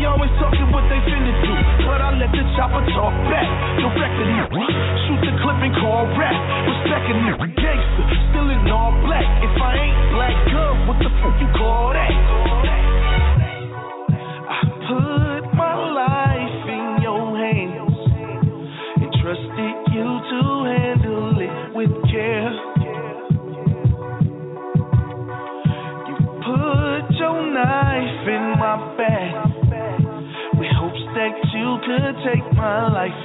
They always talking what they finna do, but I let the chopper talk back. Directing it, shoot the clip and call rap. Respecting it, gangster, still in all black. If I ain't black, good, what the fuck you call that? like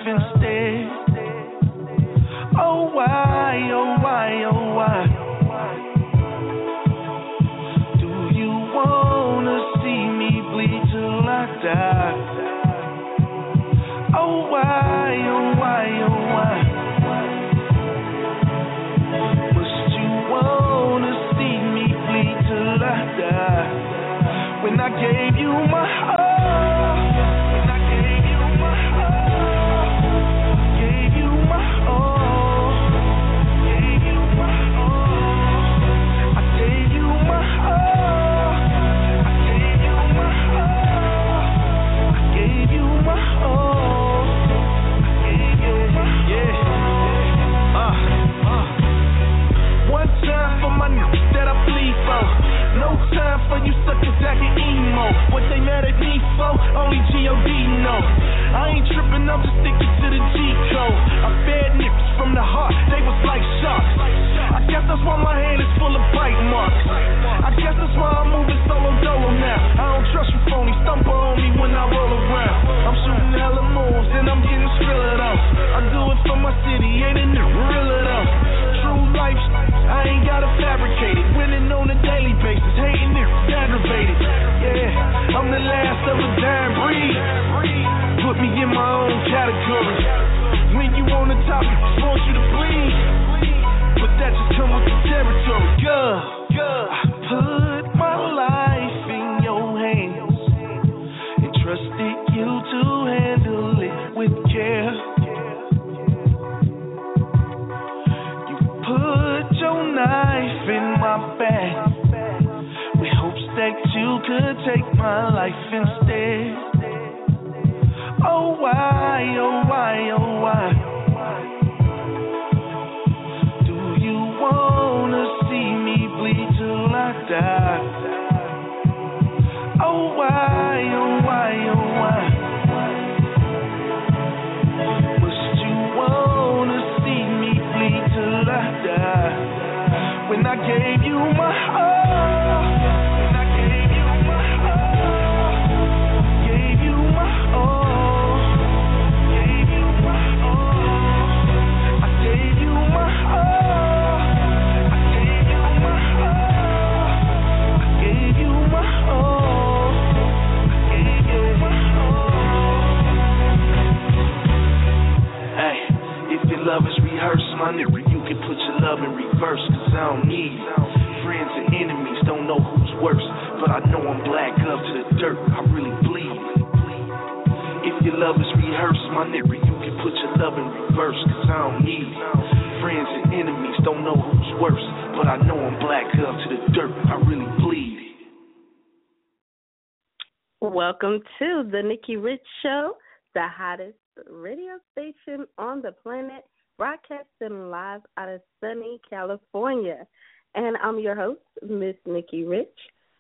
the Nikki Rich Show, the hottest radio station on the planet, broadcasting live out of sunny California. And I'm your host, Miss Nikki Rich.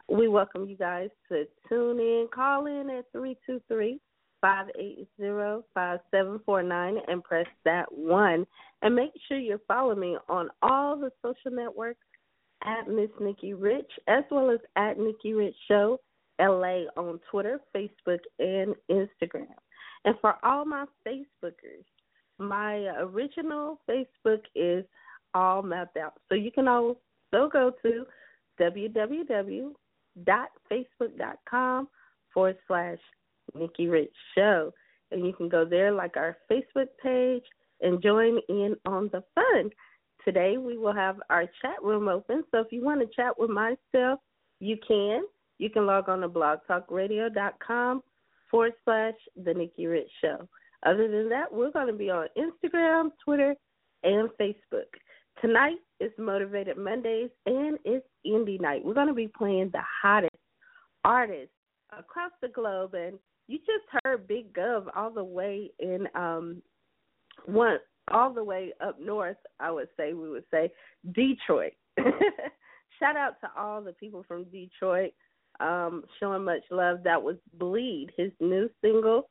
We welcome you guys to tune in, call in at 323 580 5749 and press that one. And make sure you follow me on all the social networks at Miss Nikki Rich, as well as at Nikki Rich Show LA on Twitter, Facebook, and Instagram. And for all my Facebookers, my original Facebook is all mapped out. So you can also go to www.facebook.com forward slash Nikki Rich Show. And you can go there like our Facebook page and join in on the fun. Today we will have our chat room open. So if you want to chat with myself, you can. You can log on to blogtalkradio.com forward slash The Nikki Rich Show. Other than that, we're going to be on Instagram, Twitter, and Facebook. Tonight is Motivated Mondays and it's Indie Night. We're going to be playing the hottest artists across the globe. And you just heard Big Gov all the way in um one all the way up north, I would say we would say Detroit. Shout out to all the people from Detroit um, showing much love. That was Bleed, his new single.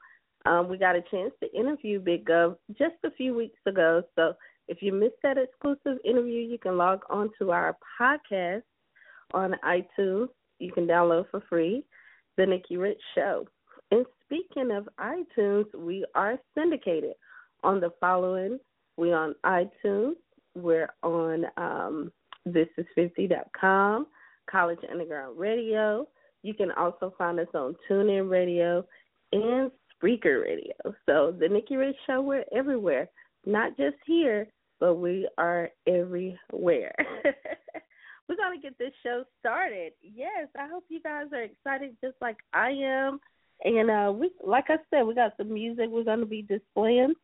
Um, we got a chance to interview Big Gov just a few weeks ago. So if you missed that exclusive interview, you can log on to our podcast on iTunes. You can download for free The Nikki Rich Show. And speaking of iTunes, we are syndicated on the following. We're on iTunes. We're on um, thisis50.com, College Underground Radio, you can also find us on TuneIn Radio and Spreaker Radio. So the Nikki Rich Show, we're everywhere, not just here, but we are everywhere. we're gonna get this show started. Yes, I hope you guys are excited, just like I am. And uh, we, like I said, we got some music we're gonna be displaying.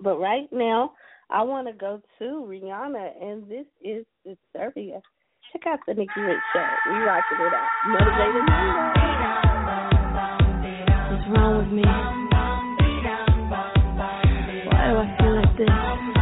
But right now, I want to go to Rihanna, and this is Disturbia. Check out the Nikki Rich Show. We rocking it out. Motivated What's wrong with me? Why do I feel like this?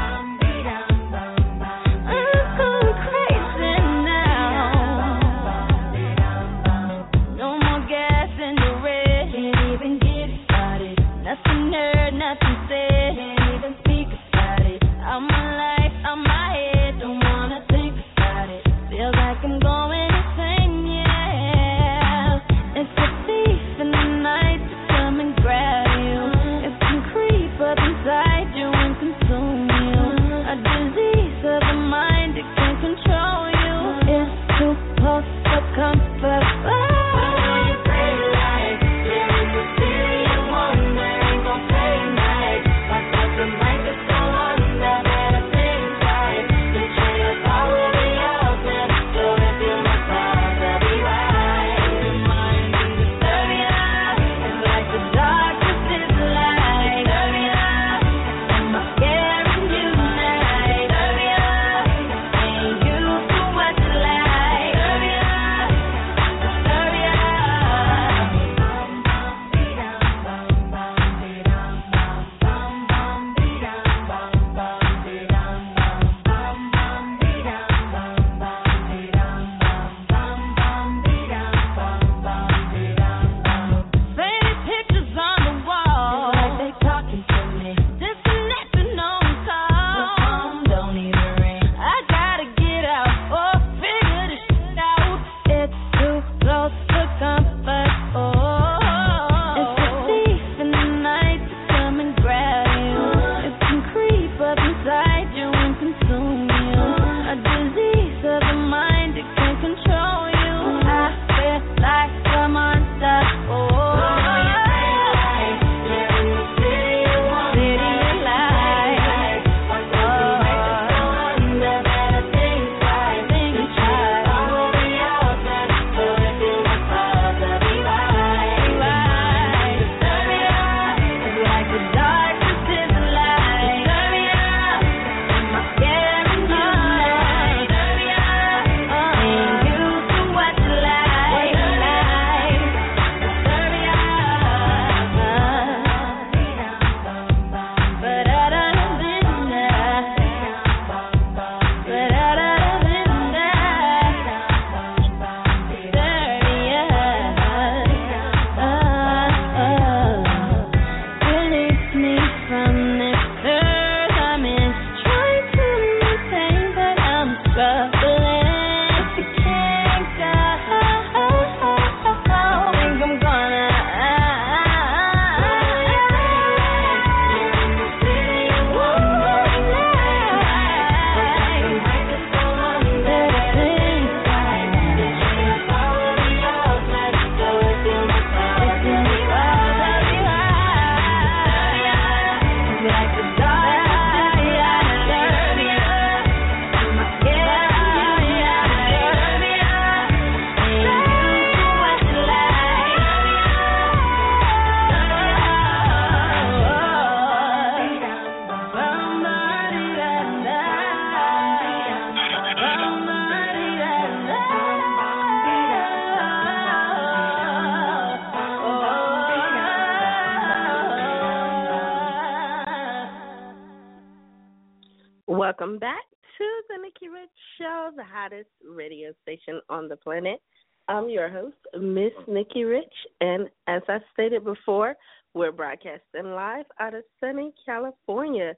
Hottest radio station on the planet. I'm your host, Miss Nikki Rich, and as I stated before, we're broadcasting live out of sunny California.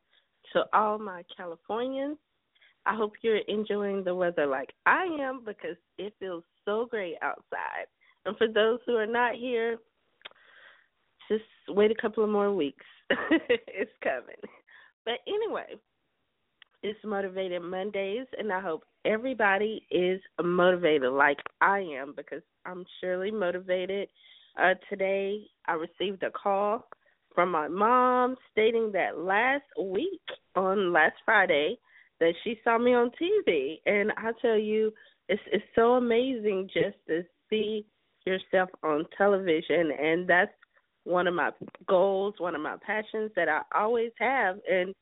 To all my Californians, I hope you're enjoying the weather like I am because it feels so great outside. And for those who are not here, just wait a couple of more weeks. it's coming. But anyway, it's Motivated Mondays, and I hope everybody is motivated like I am because I'm surely motivated. Uh, today, I received a call from my mom stating that last week, on last Friday, that she saw me on TV, and I tell you, it's it's so amazing just to see yourself on television, and that's one of my goals, one of my passions that I always have, and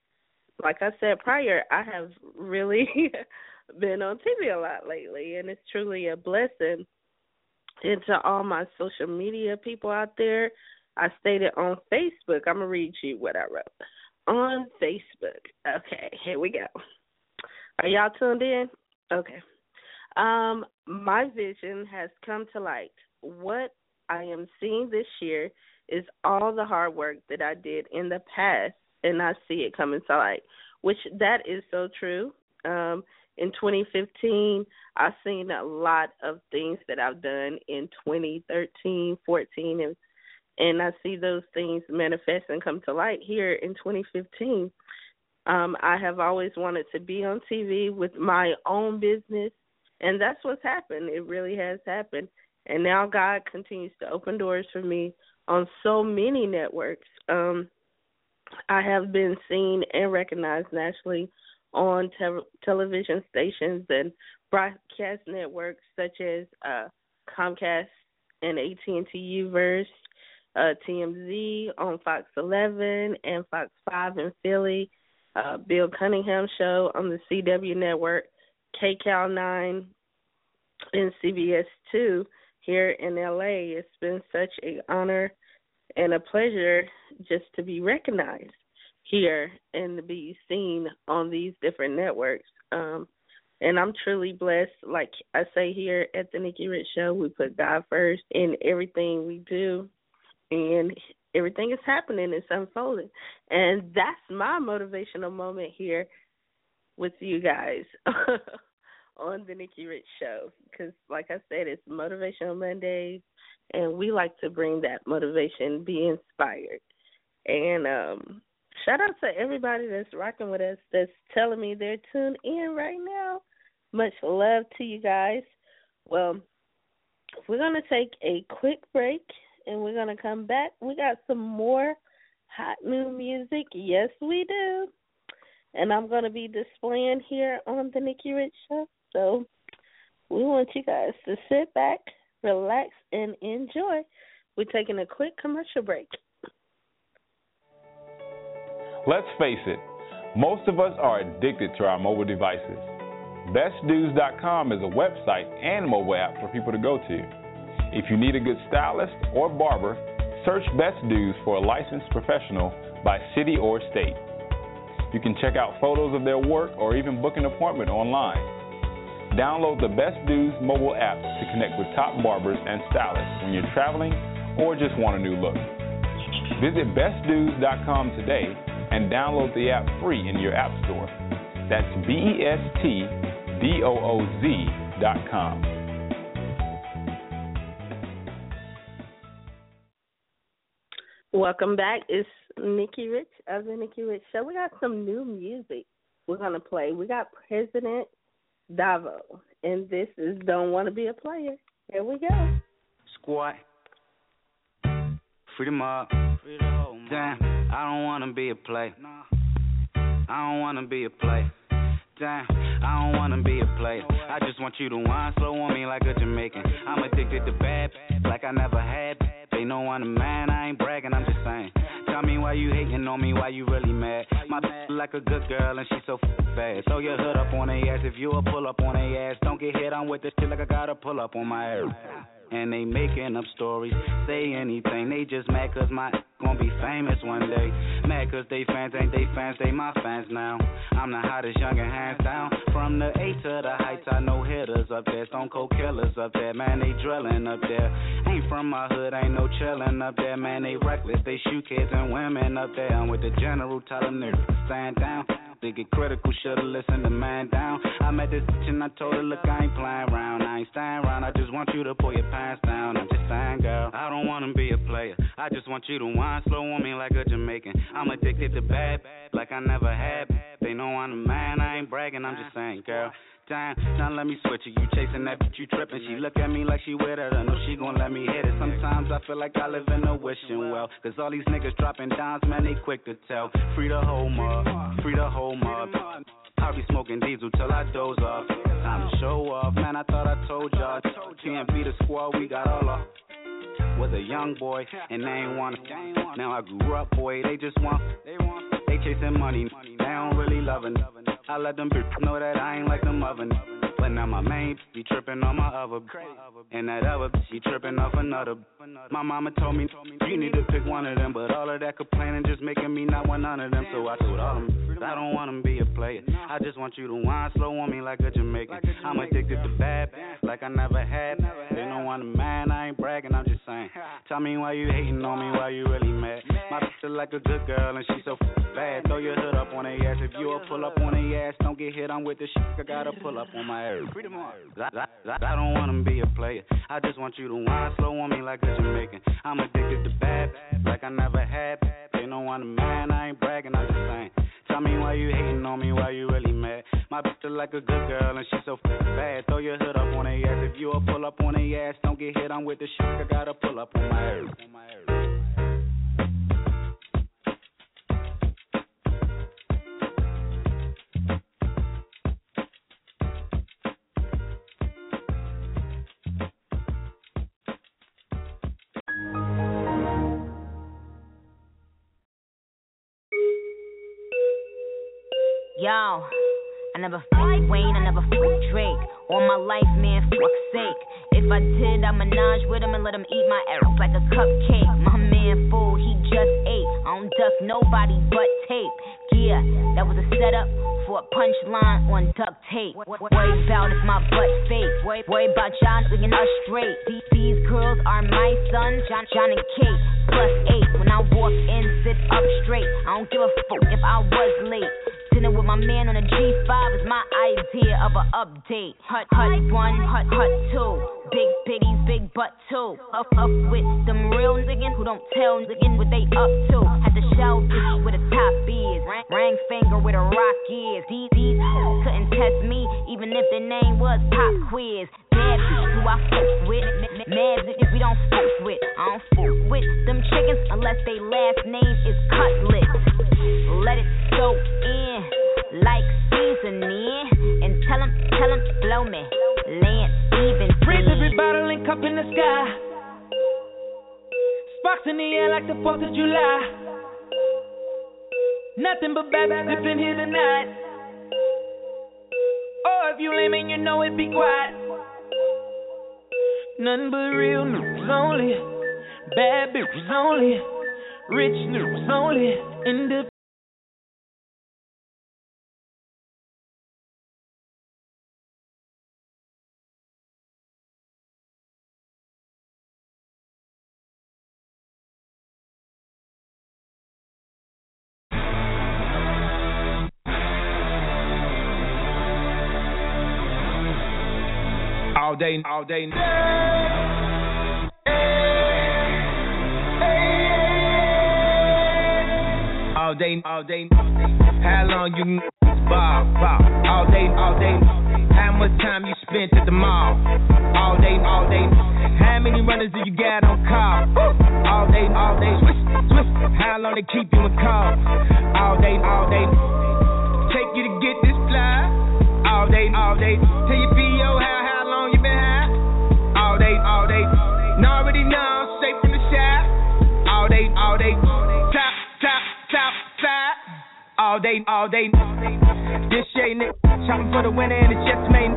like I said prior, I have really been on TV a lot lately, and it's truly a blessing. And to all my social media people out there, I stated on Facebook. I'm gonna read you what I wrote on Facebook. Okay, here we go. Are y'all tuned in? Okay. Um, my vision has come to light. What I am seeing this year is all the hard work that I did in the past and I see it coming to light, which that is so true. Um, in 2015, I've seen a lot of things that I've done in 2013, 14, and and I see those things manifest and come to light here in 2015. Um, I have always wanted to be on TV with my own business, and that's what's happened. It really has happened. And now God continues to open doors for me on so many networks. Um, I have been seen and recognized nationally on te- television stations and broadcast networks such as uh, Comcast and AT&T Uverse, uh, TMZ on Fox 11 and Fox 5 in Philly, uh, Bill Cunningham show on the CW network, KCAL 9 and CBS 2 here in LA. It's been such an honor and a pleasure just to be recognized here and to be seen on these different networks. Um, and I'm truly blessed. Like I say here at the Nikki Rich Show, we put God first in everything we do, and everything is happening. It's unfolding, and that's my motivational moment here with you guys on the Nikki Rich Show. Because, like I said, it's Motivational Mondays, and we like to bring that motivation, be inspired. And um shout out to everybody that's rocking with us, that's telling me they're tuned in right now. Much love to you guys. Well, we're going to take a quick break and we're going to come back. We got some more hot new music. Yes, we do. And I'm going to be displaying here on the Nikki Rich Show. So we want you guys to sit back, relax, and enjoy. We're taking a quick commercial break. Let's face it, most of us are addicted to our mobile devices. BestDooz.com is a website and mobile app for people to go to. If you need a good stylist or barber, search Best Dooz for a licensed professional by city or state. You can check out photos of their work or even book an appointment online. Download the Best Dooz mobile app to connect with top barbers and stylists when you're traveling or just want a new look. Visit bestdooz.com today and download the app free in your app store. That's B E S T D O O Z.com. Welcome back. It's Nikki Rich of the Nikki Rich Show. We got some new music we're gonna play. We got President Davo, and this is "Don't Want to Be a Player." Here we go. Squat. Freedom up. Damn, I don't wanna be a play. I don't wanna be a player. Damn, I don't wanna be a player. I just want you to whine slow on me like a Jamaican. I'm addicted to bad, like I never had. They know I'm a man, I ain't bragging, I'm just saying. Tell me why you hating on me, why you really mad? My bitch like a good girl and she so fast. So you hood up on a ass if you a pull up on a ass. Don't get hit on with this shit like I gotta pull up on my ass. And they making up stories, say anything. They just mad cause my gon' be famous one day. Mad cause they fans ain't they fans, they my fans now. I'm the hottest young and hands down. From the A to the heights, I know hitters up there. Stone cold killers up there, man, they drilling up there. Ain't from my hood, ain't no chillin' up there, man, they reckless. They shoot kids and women up there. I'm with the general, tell them to stand down. They get critical, should've listened to man down. I met this bitch and I told her, look, I ain't playing around. I ain't staying around, I just want you to pull your pants down. I'm just saying, girl, I don't wanna be a player. I just want you to whine slow on me like a Jamaican. I'm addicted to bad, like I never had. They know I'm a man, I ain't bragging, I'm just saying, girl time. Now let me switch it. You chasing that bitch, you tripping. She look at me like she with it. I know she gon' let me hit it. Sometimes I feel like I live in a wishing well. Cause all these niggas dropping dimes, man, they quick to tell. Free the whole mob, free the whole mob. I'll be smoking diesel till I doze off. Time to show off, man. I thought I told y'all. TNB the squad, we got all off. Was a young boy and they ain't wanna. Now I grew up, boy. They just want. They chasing money. They don't really loving. I let them know that I ain't like them oven. But now my main be tripping on my other, and that other she tripping off another. My mama told me you need to pick one of them, but all of that complaining just making me not want none of them. So I told all of them I don't wanna be a player. I just want you to whine slow on me like a Jamaican. I'm addicted to bad, like I never had. They know I'm a man, I ain't bragging, I'm just saying. Tell me why you hating on me, why you really mad. My bitch is like a good girl and she so bad. Throw your hood up on her ass. If you a pull up on her ass, don't get hit. I'm with the shit. I gotta pull up on my ass. I, I, I, don't wanna be a player. I just want you to whine slow on me like a Jamaican. I'm addicted to bad, like I never had. They know I'm a man, I ain't bragging, I'm just saying. Tell me why you hating on me, why you really mad. My bitch is like a good girl and she so bad. Throw your hood up on her ass. If you a pull up on her ass, don't get hit. I'm with the shit. I gotta pull up on my ass. Yo, I never fucked Wayne, I never fucked Drake. All my life, man, fuck's sake. If I did, I menage with him and let him eat my arrows like a cupcake. My man fool, he just ate. I don't duck nobody but tape. Yeah, that was a setup for a punchline on duct tape. Worry about if my butt fake. Worry about y'all looking us straight. These, these girls are my sons, Jon, Jon and Kate. Plus eight. When I walk in, sit up straight. I don't give a fuck if I was late. Dinner with my man on a G5 is my idea of an update. Hut, hut one, hut, hut two. Big bitties, big butt too. Up, up with them real niggas who don't tell niggas what they up to. Had to show bitch where the top is. Ring finger where the rock is. These, couldn't test me even if the name was Pop Quiz. Bad bitch who I fuck with. Mad bitches we don't fuck with. I don't fuck with them chickens unless they last name is Cutlet. Let it soak in like seasoning. And tell them, tell them, blow me. Land even. Raise every bottle and cup in the sky. Sparks in the air like the 4th of July. Nothing but bad dipping here tonight. Oh, if you lame and you know it, be quiet. Nothing but real news only. Bad bitches only. Rich news only. Independent. Day, all day. All day, all day. How long you ball, ball? All day, all day. How much time you spent at the mall? All day, all day. How many runners do you got on call? All day, all day. How long they keep you in call? All day, all day. Take you to get this fly. All day, all day. Tell your PO how All day, all day. This shit, nigga. Shopping for the winner and it's just made.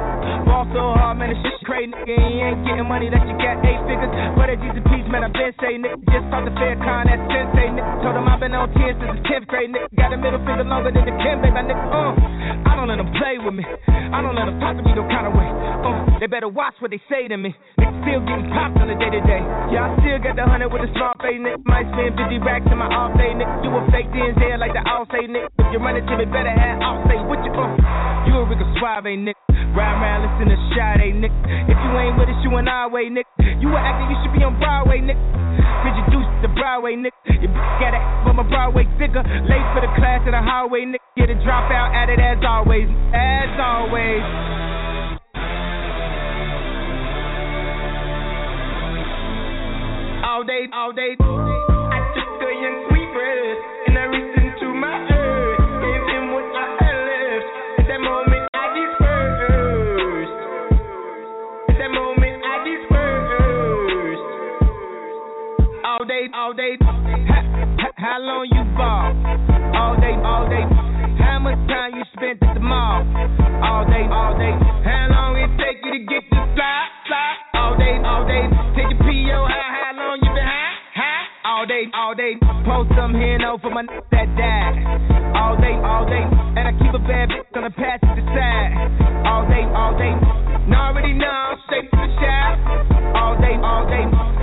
Ball so hard, man, it's just crazy, nigga. You ain't getting money that you got eight figures. But it's easy piece, man. I been saying, nigga. Just talk the fair con, that's sensei, nigga. Told him i been on 10 since the 10th grade, nigga. Got a middle finger longer than the Kim, baby, nigga. Uh, I don't let them play with me. I don't let them talk to me no kind of way. Uh, they better watch what they say to me. Niggas still getting popped on the day to day. Yeah, I still got the hundred with a small face, nigga. Might spend 50 racks in my off day, nigga. You a fake DNZ like the all say, nigga. If you run it to me, better have all say what You a Rico Suave, nigga. Ride around, listen to Sade, nigga. If you ain't with us, you an our way, nigga. You a actor, you should be on Broadway, nigga. Introduce the Broadway, nigga. You got it from a Broadway figure. Late for the class in the hallway, nigga. Get a dropout at it as always. As always. All day, all day. How long you ball? All day, all day. How much time you spent at the mall? All day, all day. How long it take you to get this fly, fly? All day, all day. Take your PO, how, how long you been high, high? All day, all day. Post some here no for my n- that died. All day, all day. And I keep a bad bitch on the passenger side. All day, all day. Now already know, straight to the shop. All day, all day.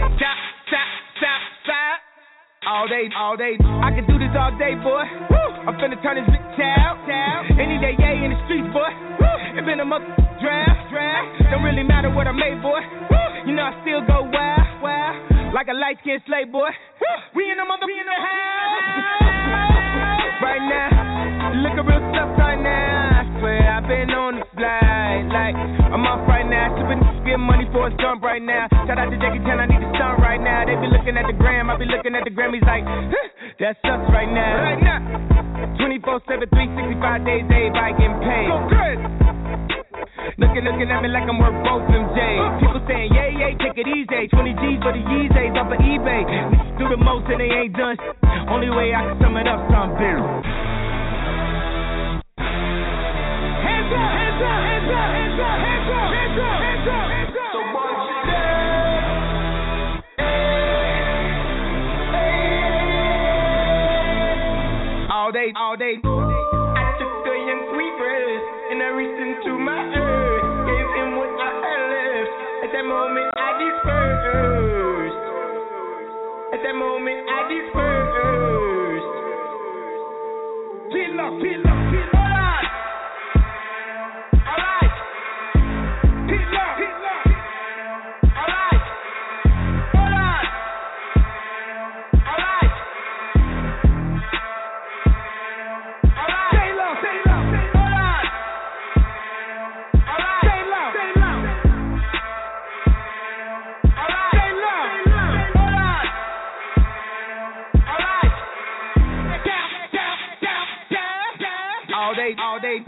All day, all day. I can do this all day, boy. I'm finna turn this bitch out. Any day, yeah, in the streets, boy. Woo! It been a mother draft. Don't really matter what I made, boy. You know I still go wild, wild. Like a light skinned slave, boy. We in the mother, we in the house. Right now, looking real tough right now. I swear I've been on the fly. Like, I'm off right now. Sipping, getting money for a jump right now. Shout out to Jackie Chan, I need to looking at the gram, I be looking at the Grammys like, huh, that's us right now. Right now. 24 7, 365 days, everybody getting paid. Go good. Looking, looking at me like I'm worth both them J's. Uh-huh. People saying, yeah, yeah, take it easy. 20 G's for the Yeezys off of eBay. Niggas do the most and they ain't done. Only way I can sum it up, some bitter. Hands up, hands up, hands up, hands up, hands up, hands up, hands up, day, all day. I took a and I reached into my. Gave him what I had left. At that moment, I dispersed. At that moment, I dispersed. Peel up, All day,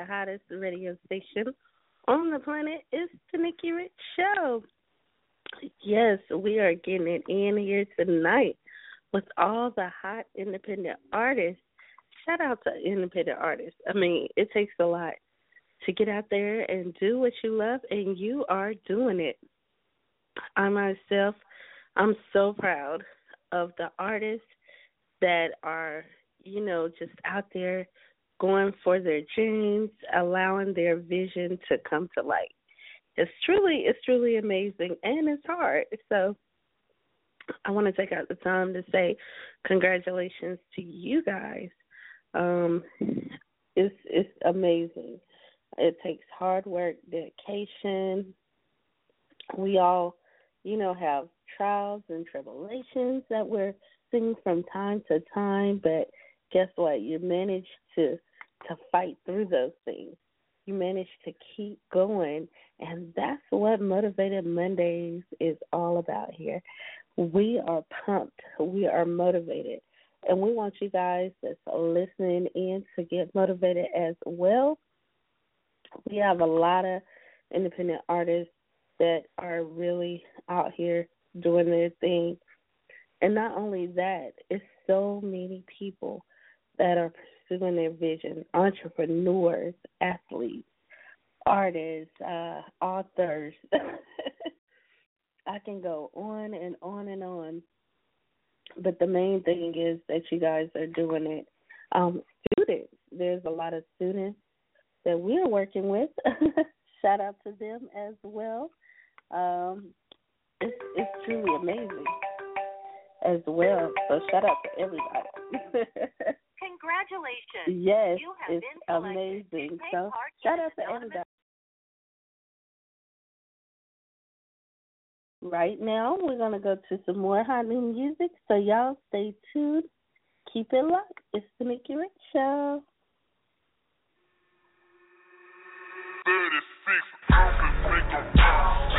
the hottest radio station on the planet. It's the Nikki Rich Show. Yes, we are getting it in here tonight with all the hot independent artists. Shout out to independent artists. I mean, it takes a lot to get out there and do what you love, and you are doing it. I myself, I'm so proud of the artists that are, you know, just out there going for their dreams, allowing their vision to come to light. It's truly, it's truly amazing, and it's hard. So, I want to take out the time to say congratulations to you guys. Um, it's it's amazing. It takes hard work, dedication. We all, you know, have trials and tribulations that we're seeing from time to time, but guess what? You manage to to fight through those things. You manage to keep going, and that's what Motivated Mondays is all about here. We are pumped. We are motivated. And we want you guys that's listening in to get motivated as well. We have a lot of independent artists that are really out here doing their thing. And not only that, it's so many people that are pursuing their vision entrepreneurs, athletes, artists, uh, authors. I can go on and on and on. But the main thing is that you guys are doing it. Um, students, there's a lot of students that we're working with. Shout out to them as well. Um, it's it's truly amazing as well. So shout out to everybody. Congratulations. Yes, you have it's been amazing. So part shout out to everybody. Right now, we're going to go to some more hot new music, so y'all stay tuned. Keep it locked. It's the Nikki Rich Show. 36 ounces make 'em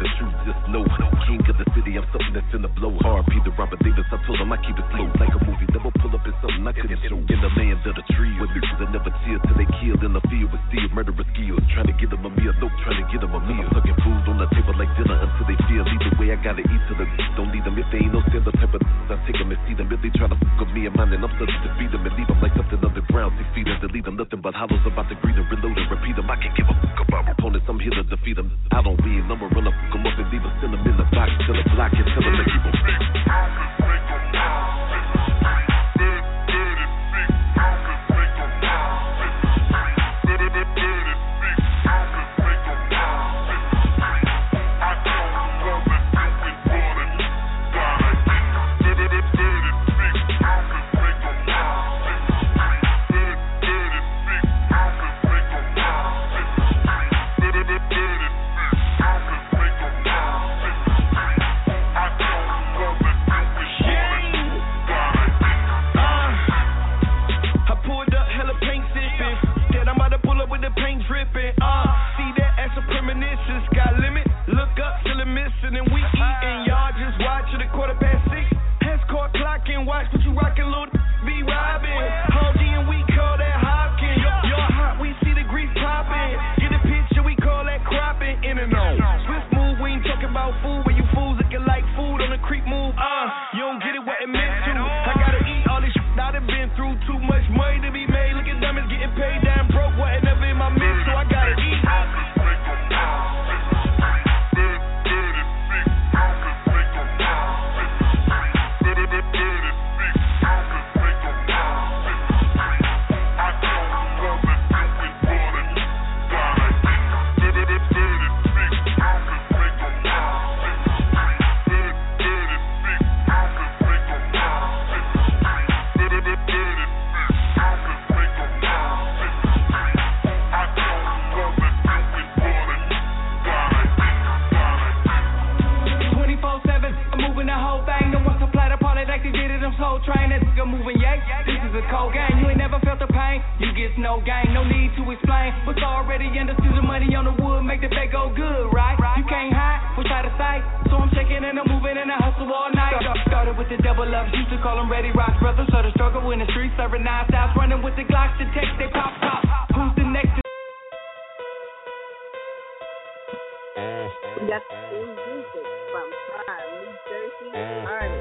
the truth, just know. King of the city, I'm something that's finna blow hard. Peter Robert Davis, I told him I keep it slow. Like a movie, never pull up in something I couldn't show. In the land of the tree, with niggas that never chill till they killed in the field with steel murderous skills. Trying to get them a meal, nope, trying to get them a meal. I'm tucking food on the table like dinner until they feel. Either way, I gotta eat to the don't need them. If they ain't no standard type of I take them and see them. If they try to fuck with me and mine, then I'm study to feed them and leave them like something other underground. Six feet and delete them, nothing but hollows about to greet them, reload and repeat them. I can't give a fuck about opponents, I'm here to defeat them. I don't win, I'ma run up, fuck 'em up and leave them, them in the box till the block and tell them to keep 'em. Phantom's whole train, that nigga moving yay. This is a cold game, you ain't never felt the pain. You get no gain, no need to explain. What's already understood, the money on the wood, make the bet go good, right? You can't hide, we try to sight. So I'm checking and I'm moving and I hustle all night. Started with the double ups, used to call them ready rocks, brothers. So the struggle in the streets, serving nine styles, running with the Glocks to take they pop, pop. Who's the next? We got music from Prime, New Jersey, Ireland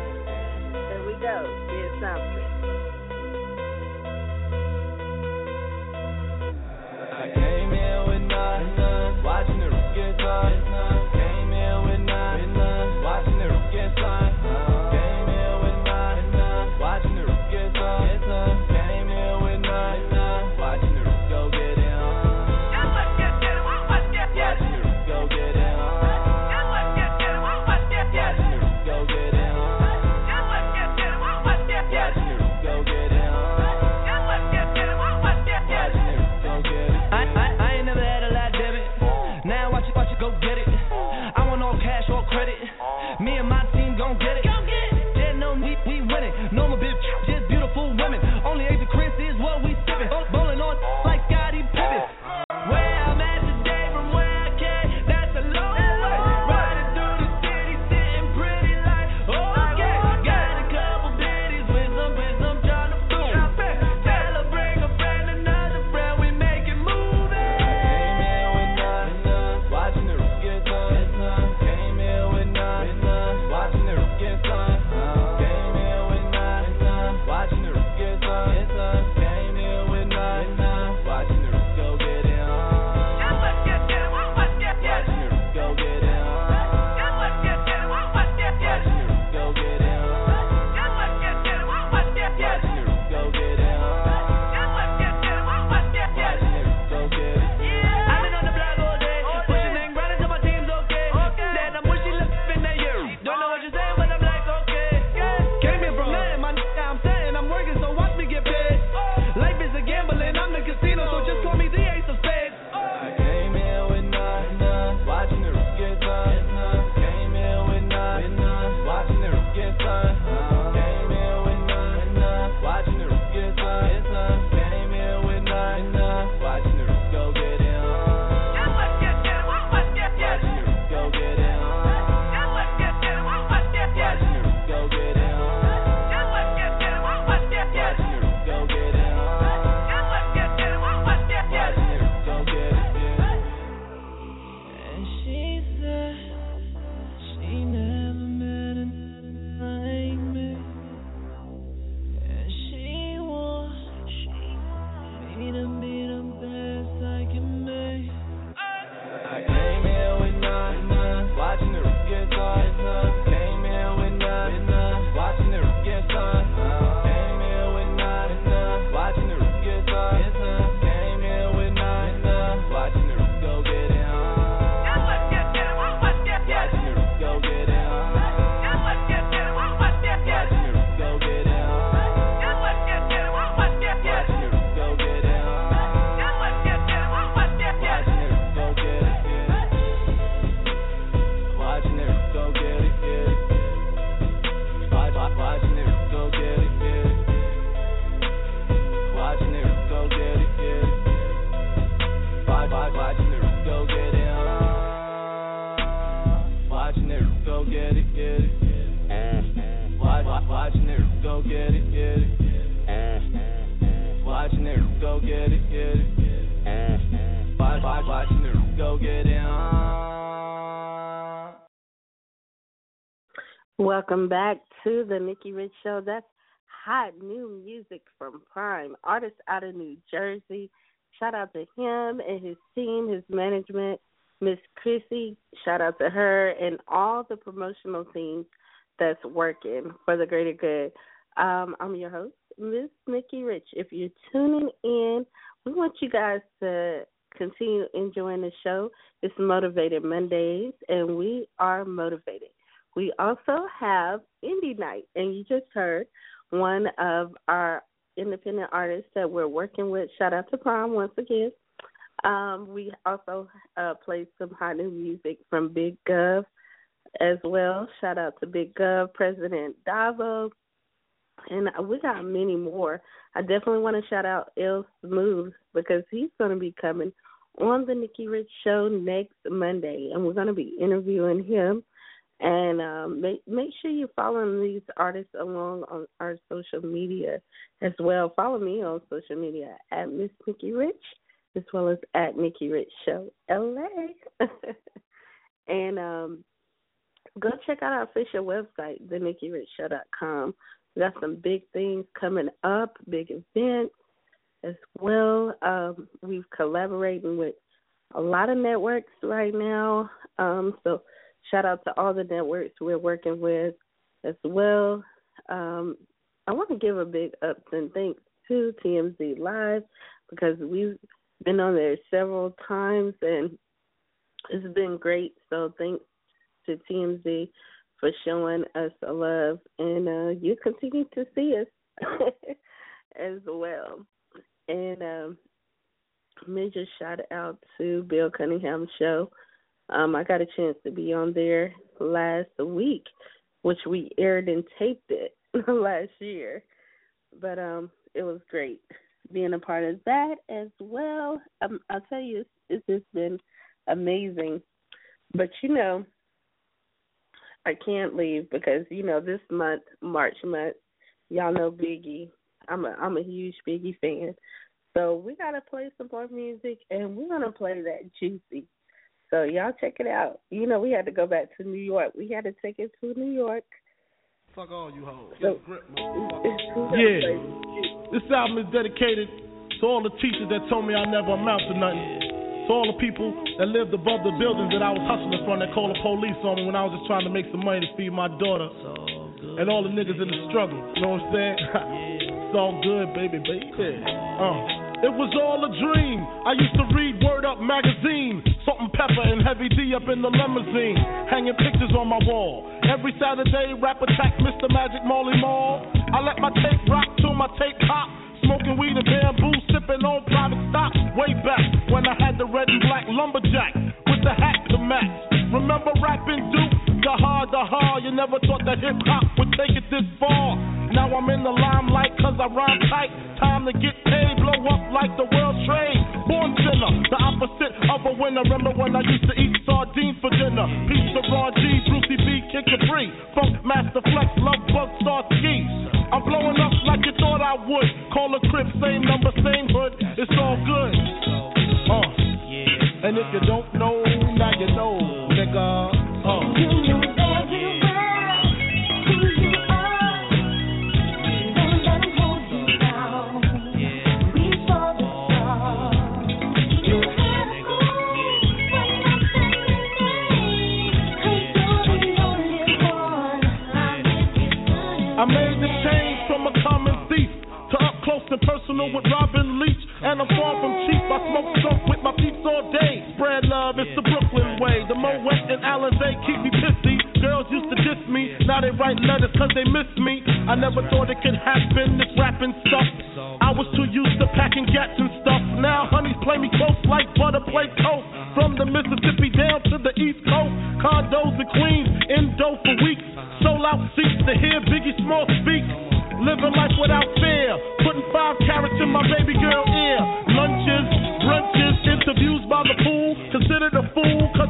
show. Did something. get it, get it, get it. Mm-hmm. Watch, watch, watch, go get it. Uh. Welcome back to the Nikki Rich Show. That's hot new music from Prime, artist out of New Jersey. Shout out to him and his team, his management, Miss Chrissy. Shout out to her and all the promotional teams that's working for the greater good. Um, I'm your host, Miss Nikki Rich. If you're tuning in, we want you guys to continue enjoying the show. It's Motivated Mondays, and we are motivated. We also have Indie Night, and you just heard one of our independent artists that we're working with. Shout out to Prime once again. Um, we also uh, played some hot new music from Big Gov as well. Shout out to Big Gov, President Davo, and we got many more. I definitely want to shout out L Smooth because he's going to be coming on the Nikki Rich Show next Monday, and we're going to be interviewing him. And um, make make sure you follow these artists along on our social media as well. Follow me on social media at Miss Nikki Rich as well as at Nikki Rich Show LA. and um, go check out our official website, thenikkiRichShow.com. Got some big things coming up, big events as well. Um, we've collaborating with a lot of networks right now. Um, so shout out to all the networks we're working with as well. Um, I want to give a big ups and thanks to TMZ Live because we've been on there several times and it's been great. So thanks to TMZ for showing us a love and uh, you continue to see us as well. And um, major shout out to Bill Cunningham show. Um, I got a chance to be on there last week, which we aired and taped it last year. But um, it was great being a part of that as well. Um, I'll tell you, it's, it's just been amazing. But you know, I can't leave because you know this month, March month, y'all know Biggie. I'm a I'm a huge Biggie fan. So we gotta play some more music and we're gonna play that juicy. So y'all check it out. You know, we had to go back to New York. We had to take it to New York. Fuck all you hoes. So, grip, yeah. This album is dedicated to all the teachers that told me I never amount to nothing. To all the people that lived above the buildings that I was hustling from that called the police on me when I was just trying to make some money to feed my daughter. And all the niggas in the struggle. You know what I'm saying? it's all good, baby, baby. Uh. It was all a dream. I used to read Word Up magazine, Salt-N-Pepa and Heavy D up in the limousine, hanging pictures on my wall. Every Saturday, rap attack Mr. Magic Marley Marl. I let my tape rock till my tape pop. Smoking weed and bamboo, sipping on private stock. Way back when I had the red and black lumberjack with the hat to match. Remember rapping Duke? The hard, the hard. You never thought that hip hop would take it this far. Now I'm in the limelight cause I rhyme tight. Time to get paid, blow up like the world trade. Born sinner, the opposite of a winner. Remember when I used to eat sardines for dinner? Pizza, Ron G, Brucey B, Kid Capri. Funkmaster Flex, Love Bug, Starski. I'm blowing up like you thought I would. Call a crib, same number, same hood. It's all good. And if you don't know, now you know, nigga. Uh. I make it fun. I made the change from a common thief to up close and personal with Robin Leach. And I'm far from cheap. I smoke dope with my peeps all day. Brooklyn way. The Mo West and Alizé keep me pissy. Girls used to diss me, now they write letters cause they miss me. I never thought it could happen, this rapping stuff. I was too used to packing gats and stuff. Now honeys play me close like butter play coke. From the Mississippi down to the East Coast. Condos in Queens, in dough for weeks. Sold out seats to hear Biggie Small speak. Living life without fear. Putting five carats in my baby girl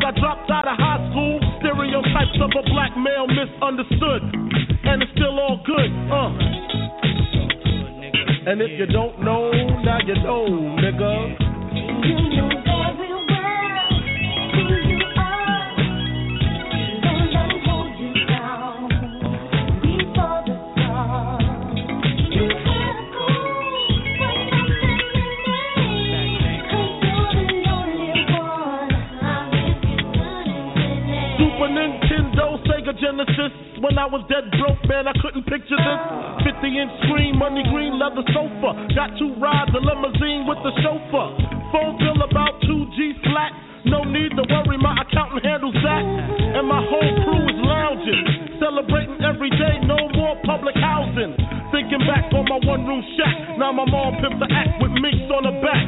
I dropped out of high school. Stereotypes of a black male misunderstood. And it's still all good, uh. And if you don't know, now you know, nigga. Genesis. When I was dead broke, man, I couldn't picture this. 50 inch screen, money green leather sofa. Got two rides, a limousine with the chauffeur. Phone bill about 2G flat. No need to worry, my accountant handles that. And my whole crew is lounging. Celebrating every day, no more public housing. Thinking back on my one room shack. Now my mom pimps the act with minks on her back.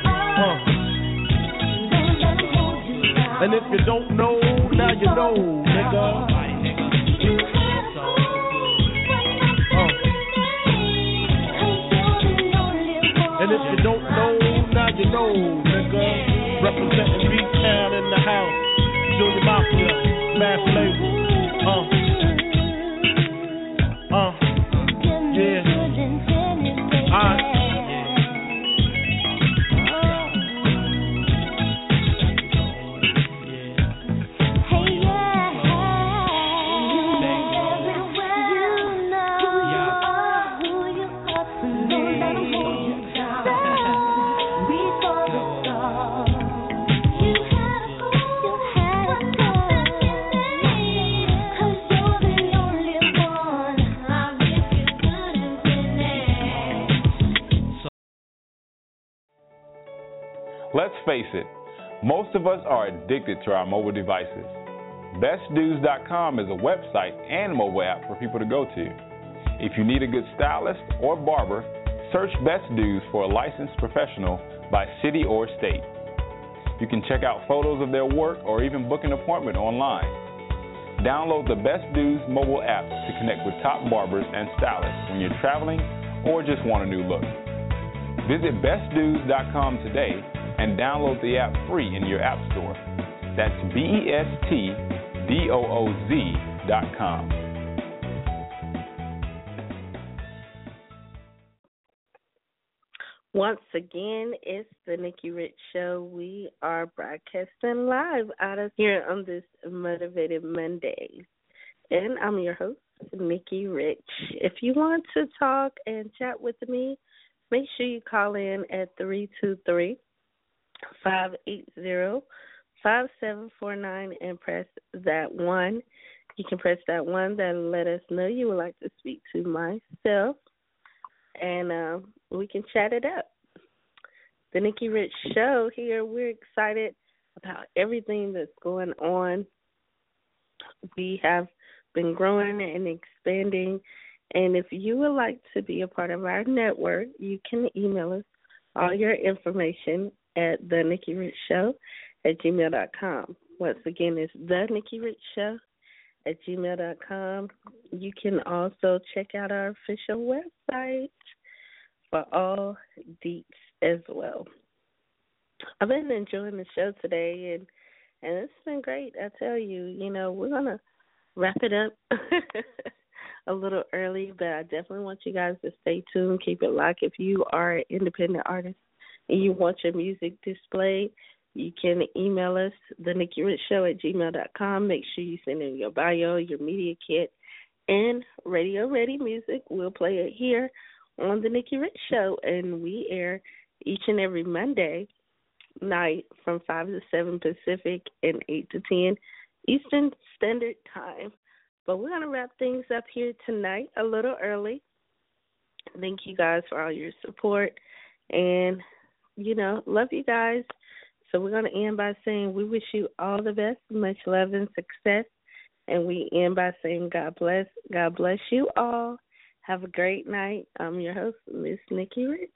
And if you don't know, now you know, nigga. And if you don't know, now you know, nigga. Representing B-Town in the house. Junior Mafia, Mass Label. Face it, most of us are addicted to our mobile devices. BestDooz.com is a website and mobile app for people to go to. If you need a good stylist or barber, search Best Dooz for a licensed professional by city or state. You can check out photos of their work or even book an appointment online. Download the Best Dooz mobile app to connect with top barbers and stylists when you're traveling or just want a new look. Visit bestdooz.com today and download the app free in your app store. That's B E S T D O O Z dot com. Once again, it's the Nikki Rich Show. We are broadcasting live out of here on this Motivated Monday. And I'm your host, Nikki Rich. If you want to talk and chat with me, make sure you call in at 323 580 5749 and press that one. You can press that one that'll let us know you would like to speak to myself, and uh, we can chat it up. The Nikki Rich Show here, we're excited about everything that's going on. We have been growing and expanding. And if you would like to be a part of our network, you can email us all your information at the Nikki Rich Show at gmail.com. Once again, it's the Nikki Rich Show at gmail.com. You can also check out our official website for all deets as well. I've been enjoying the show today, and and it's been great. I tell you, you know, we're gonna wrap it up a little early, but I definitely want you guys to stay tuned, keep it locked. If you are an independent artist you want your music displayed, you can email us, the Nikki Rich Show at gmail.com. Make sure you send in your bio, your media kit, and radio ready music. We'll play it here on the Nikki Rich Show, and we air each and every Monday night from 5 to 7 Pacific and 8 to 10 Eastern Standard Time. But we're going to wrap things up here tonight a little early. Thank you guys for all your support. And, you know, love you guys. So we're going to end by saying we wish you all the best, much love and success. And we end by saying God bless. God bless you all. Have a great night. I'm your host, Miss Nikki Rich.